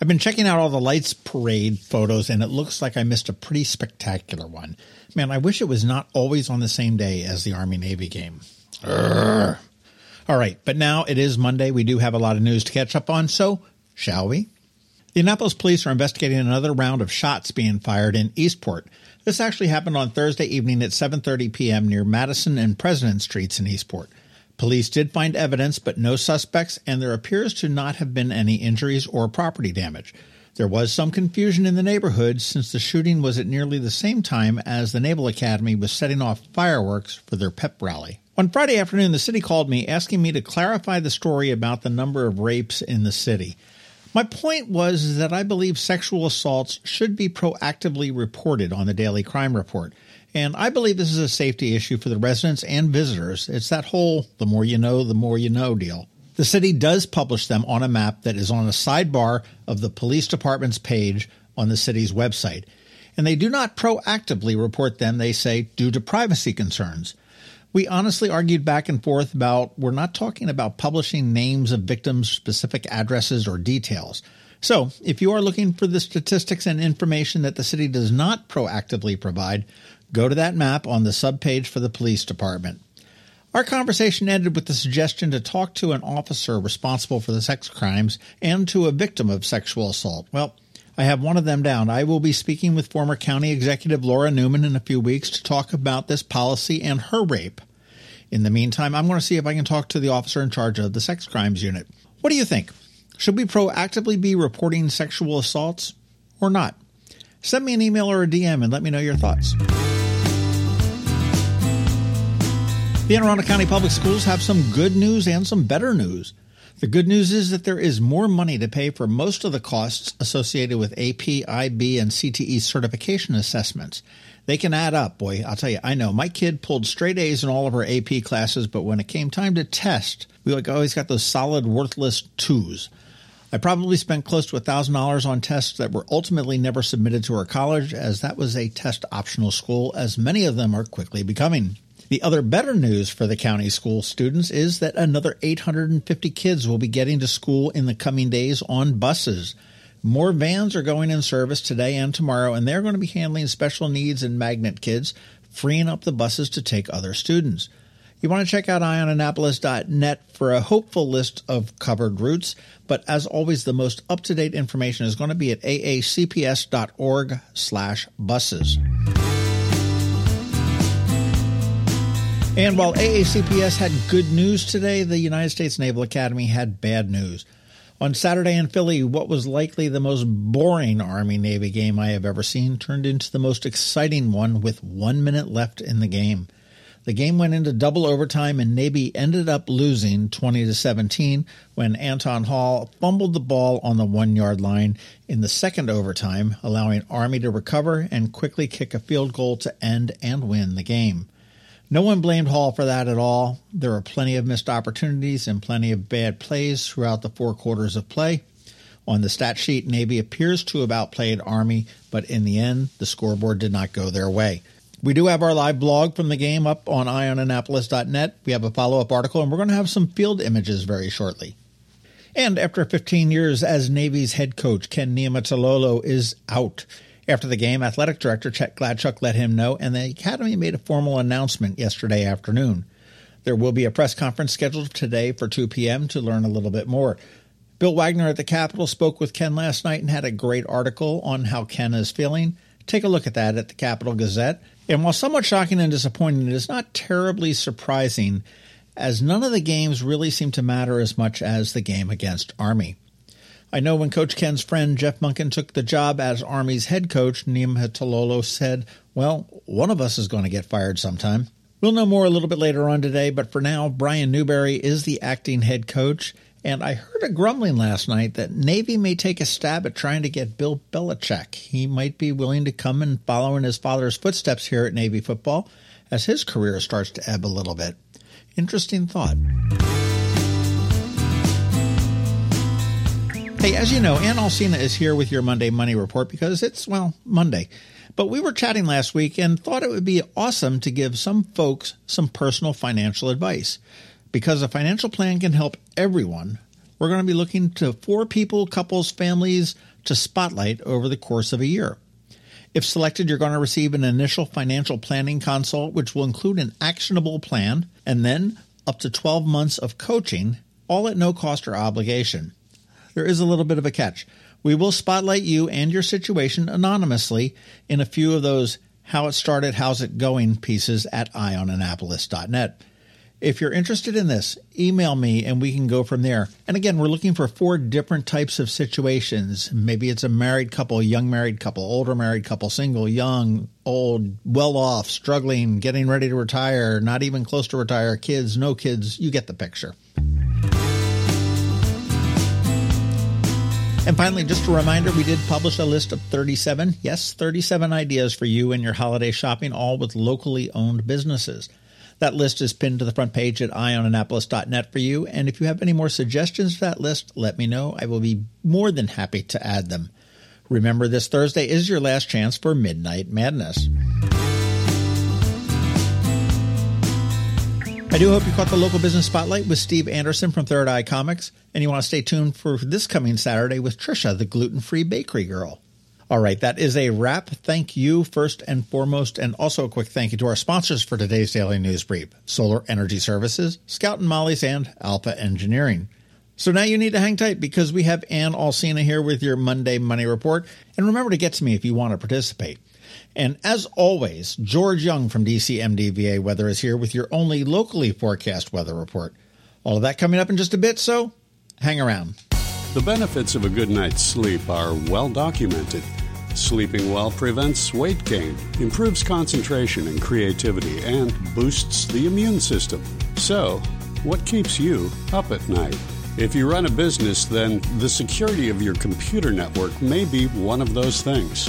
I've been checking out all the lights parade photos, and it looks like I missed a pretty spectacular one. Man, I wish it was not always on the same day as the Army Navy game. Urgh. All right, but now it is Monday. We do have a lot of news to catch up on, so shall we? The Annapolis police are investigating another round of shots being fired in Eastport. This actually happened on Thursday evening at 7:30 p.m. near Madison and President Streets in Eastport. Police did find evidence, but no suspects, and there appears to not have been any injuries or property damage. There was some confusion in the neighborhood since the shooting was at nearly the same time as the Naval Academy was setting off fireworks for their pep rally. On Friday afternoon, the city called me asking me to clarify the story about the number of rapes in the city. My point was that I believe sexual assaults should be proactively reported on the daily crime report. And I believe this is a safety issue for the residents and visitors. It's that whole the more you know, the more you know deal. The city does publish them on a map that is on a sidebar of the police department's page on the city's website. And they do not proactively report them, they say, due to privacy concerns. We honestly argued back and forth about we're not talking about publishing names of victims, specific addresses, or details. So, if you are looking for the statistics and information that the city does not proactively provide, go to that map on the subpage for the police department. Our conversation ended with the suggestion to talk to an officer responsible for the sex crimes and to a victim of sexual assault. Well, I have one of them down. I will be speaking with former county executive Laura Neuman in a few weeks to talk about this policy and her rape. In the meantime, I'm going to see if I can talk to the officer in charge of the sex crimes unit. What do you think? Should we proactively be reporting sexual assaults or not? Send me an email or a DM and let me know your thoughts. The Anne Arundel County Public Schools have some good news and some better news. The good news is that there is more money to pay for most of the costs associated with AP, IB, and CTE certification assessments. They can add up, boy. I'll tell you, I know my kid pulled straight A's in all of her AP classes, but when it came time to test, we like always got those solid, worthless twos. I probably spent close to $1,000 on tests that were ultimately never submitted to our college, as that was a test optional school, as many of them are quickly becoming. The other better news for the county school students is that another 850 kids will be getting to school in the coming days on buses. More vans are going in service today and tomorrow, and they're going to be handling special needs and magnet kids, freeing up the buses to take other students. You want to check out eyeonannapolis.net for a hopeful list of covered routes, but as always, the most up-to-date information is going to be at aacps.org And while AACPS had good news today, the United States Naval Academy had bad news. On Saturday in Philly, what was likely the most boring Army Navy game I have ever seen turned into the most exciting one with one minute left in the game. The game went into double overtime and Navy ended up losing 20 to 17 when Anton Hall fumbled the ball on the 1-yard line in the second overtime, allowing Army to recover and quickly kick a field goal to end and win the game. No one blamed Hall for that at all. There were plenty of missed opportunities and plenty of bad plays throughout the four quarters of play. On the stat sheet, Navy appears to have outplayed Army, but in the end, the scoreboard did not go their way. We do have our live blog from the game up on eyeonannapolis.net. We have a follow up article, and we're going to have some field images very shortly. And after 15 years as Navy's head coach, Ken Niumatalolo is out. After the game, athletic director Chet Gladchuk let him know, and the Academy made a formal announcement yesterday afternoon. There will be a press conference scheduled today for 2 p.m. to learn a little bit more. Bill Wagner at the Capitol spoke with Ken last night and had a great article on how Ken is feeling. Take a look at that at the Capitol Gazette. And while somewhat shocking and disappointing, it is not terribly surprising, as none of the games really seem to matter as much as the game against Army. I know when Coach Ken's friend Jeff Monken took the job as Army's head coach, Niumatalolo said, Well, one of us is going to get fired sometime. We'll know more a little bit later on today, but for now, Brian Newberry is the acting head coach, And I heard a grumbling last night that Navy may take a stab at trying to get Bill Belichick. He might be willing to come and follow in his father's footsteps here at Navy football as his career starts to ebb a little bit. Interesting thought. Hey, as you know, Ann Alsina is here with your Monday Money Report because it's, well, Monday. But we were chatting last week and thought it would be awesome to give some folks some personal financial advice. Because a financial plan can help everyone, we're going to be looking to four people, couples, families to spotlight over the course of a year. If selected, you're going to receive an initial financial planning consult, which will include an actionable plan and then up to 12 months of coaching, all at no cost or obligation. There is a little bit of a catch. We will spotlight you and your situation anonymously in a few of those how it started, how's it going pieces at eyeonannapolis.net. If you're interested in this, email me and we can go from there. And again, we're looking for four different types of situations. Maybe it's a married couple, young married couple, older married couple, single, young, old, well off, struggling, getting ready to retire, not even close to retire, kids, no kids. You get the picture. And finally, just a reminder we did publish a list of 37, yes, 37 ideas for you and your holiday shopping, all with locally owned businesses. That list is pinned to the front page at eyeonannapolis.net for you. And if you have any more suggestions for that list, let me know. I will be more than happy to add them. Remember, this Thursday is your last chance for Midnight Madness. I do hope you caught the local business spotlight with Steve Anderson from Third Eye Comics, and you want to stay tuned for this coming Saturday with Trisha, the gluten free bakery girl. All right, that is a wrap. Thank you first and foremost, and also a quick thank you to our sponsors for today's daily news brief Solar Energy Services, Scout and Molly's, and Alpha Engineering. So now you need to hang tight because we have Ann Alsina here with your Monday Money Report. And remember to get to me if you want to participate. And as always, George Young from DCMDVA Weather is here with your only locally forecast weather report. All of that coming up in just a bit, so hang around. The benefits of a good night's sleep are well documented. Sleeping well prevents weight gain, improves concentration and creativity, and boosts the immune system. So, what keeps you up at night? If you run a business, then the security of your computer network may be one of those things.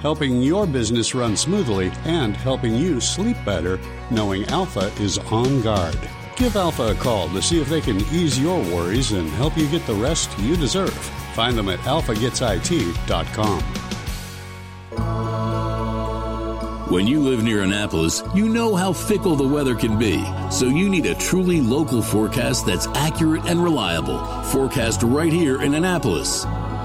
helping your business run smoothly and helping you sleep better knowing Alpha is on guard. Give Alpha a call to see if they can ease your worries and help you get the rest you deserve. Find them at alphagetsit.com. When you live near Annapolis, you know how fickle the weather can be. So you need a truly local forecast that's accurate and reliable. Forecast right here in Annapolis.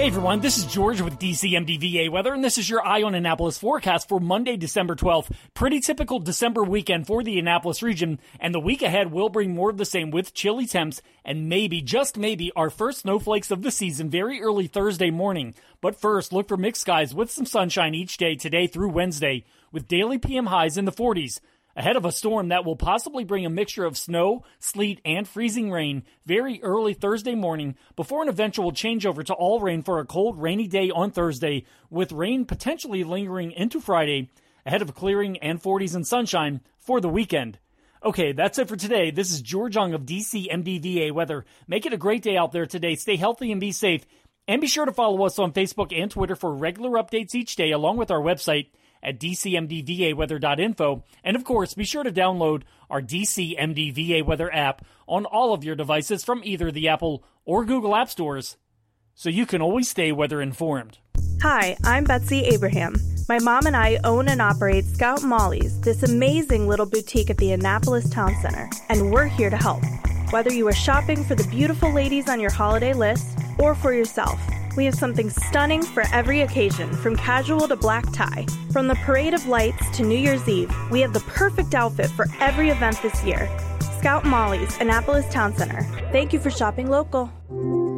Hey everyone, this is George with DCMDVA Weather, and this is your Eye on Annapolis forecast for Monday, December 12th. Pretty typical December weekend for the Annapolis region, and the week ahead will bring more of the same with chilly temps and maybe, just maybe, our first snowflakes of the season very early Thursday morning. But first, look for mixed skies with some sunshine each day today through Wednesday, with daily PM highs in the 40s ahead of a storm that will possibly bring a mixture of snow, sleet, and freezing rain very early Thursday morning before an eventual changeover to all rain for a cold, rainy day on Thursday, with rain potentially lingering into Friday, ahead of clearing and 40s and sunshine for the weekend. Okay, that's it for today. This is George Young of DC MDVA Weather. Make it a great day out there today. Stay healthy and be safe. And be sure to follow us on Facebook and Twitter for regular updates each day, along with our website at dcmdvaweather.info. And of course, be sure to download our DCMDVA Weather app on all of your devices from either the Apple or Google App Stores so you can always stay weather informed. Hi, I'm Betsy Abraham. My mom and I own and operate Scout Molly's, this amazing little boutique at the Annapolis Town Center, and we're here to help. Whether you are shopping for the beautiful ladies on your holiday list or for yourself, We have something stunning for every occasion, from casual to black tie. From the parade of lights to New Year's Eve, we have the perfect outfit for every event this year. Scout Molly's, Annapolis Town Center. Thank you for shopping local.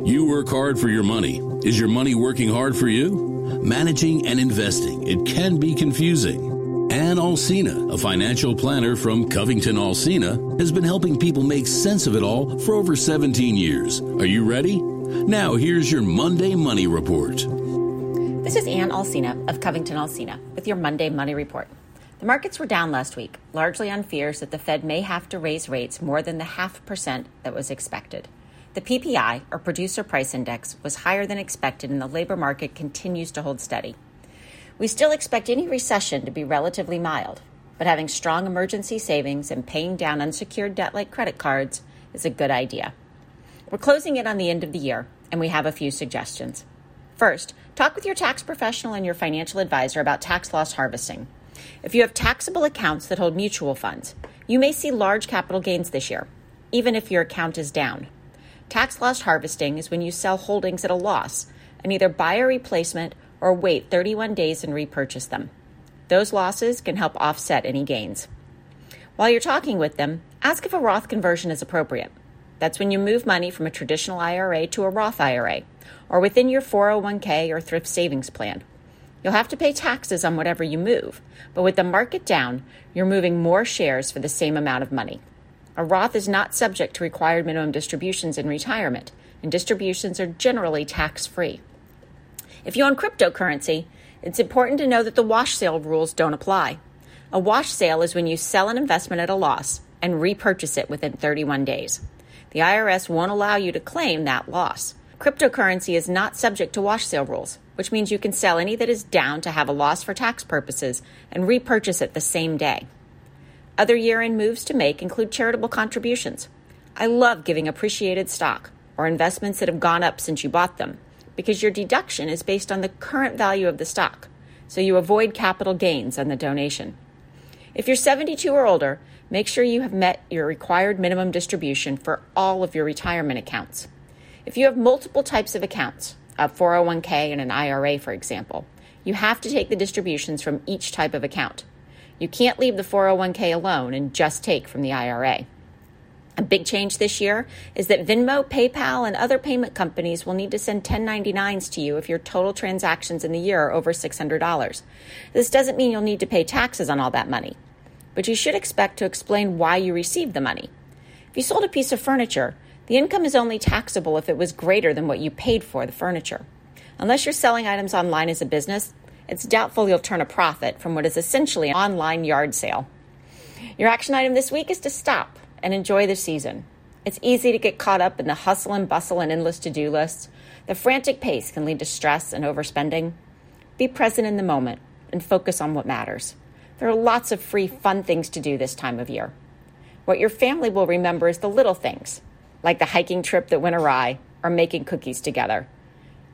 You work hard for your money. Is your money working hard for you? Managing and investing, it can be confusing. Ann Alsina, a financial planner from Covington Alsina, has been helping people make sense of it all for over 17 years. Are you ready? Now, here's your Monday Money Report. This is Ann Alsina of Covington Alsina with your Monday Money Report. The markets were down last week, largely on fears that the Fed may have to raise rates more than the half percent that was expected. The PPI, or Producer Price Index, was higher than expected, and the labor market continues to hold steady. We still expect any recession to be relatively mild, but having strong emergency savings and paying down unsecured debt like credit cards is a good idea. We're closing in on the end of the year, and we have a few suggestions. First, talk with your tax professional and your financial advisor about tax loss harvesting. If you have taxable accounts that hold mutual funds, you may see large capital gains this year, even if your account is down. Tax loss harvesting is when you sell holdings at a loss and either buy a replacement or wait 31 days and repurchase them. Those losses can help offset any gains. While you're talking with them, ask if a Roth conversion is appropriate. That's when you move money from a traditional IRA to a Roth IRA, or within your 401k or thrift savings plan. You'll have to pay taxes on whatever you move, but with the market down, you're moving more shares for the same amount of money. A Roth is not subject to required minimum distributions in retirement, and distributions are generally tax free. If you own cryptocurrency, it's important to know that the wash sale rules don't apply. A wash sale is when you sell an investment at a loss and repurchase it within 31 days. The IRS won't allow you to claim that loss. Cryptocurrency is not subject to wash sale rules, which means you can sell any that is down to have a loss for tax purposes and repurchase it the same day. Other year end moves to make include charitable contributions. I love giving appreciated stock or investments that have gone up since you bought them because your deduction is based on the current value of the stock, so you avoid capital gains on the donation. If you're 72 or older, make sure you have met your required minimum distribution for all of your retirement accounts. If you have multiple types of accounts, a 401k and an IRA, for example, you have to take the distributions from each type of account. You can't leave the 401k alone and just take from the IRA. A big change this year is that Venmo, PayPal, and other payment companies will need to send 1099s to you if your total transactions in the year are over $600. This doesn't mean you'll need to pay taxes on all that money, but you should expect to explain why you received the money. If you sold a piece of furniture, the income is only taxable if it was greater than what you paid for the furniture. Unless you're selling items online as a business, it's doubtful you'll turn a profit from what is essentially an online yard sale. Your action item this week is to stop and enjoy the season. It's easy to get caught up in the hustle and bustle and endless to do lists. The frantic pace can lead to stress and overspending. Be present in the moment and focus on what matters. There are lots of free, fun things to do this time of year. What your family will remember is the little things, like the hiking trip that went awry or making cookies together.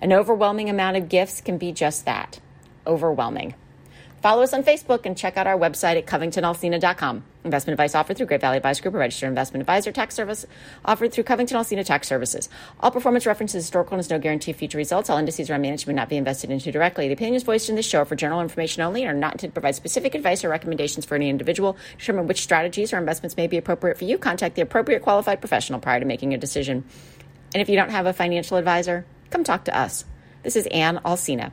An overwhelming amount of gifts can be just that overwhelming. Follow us on Facebook and check out our website at covingtonalsina.com. Investment advice offered through Great Valley Advisor Group, a registered investment advisor. Tax service offered through Covington Alsina Tax Services. All performance references historical and is no guarantee of future results. All indices around management not be invested into directly. The opinions voiced in this show are for general information only and are not to provide specific advice or recommendations for any individual. Determine which strategies or investments may be appropriate for you, contact the appropriate qualified professional prior to making a decision. And if you don't have a financial advisor, come talk to us. This is Ann Alsina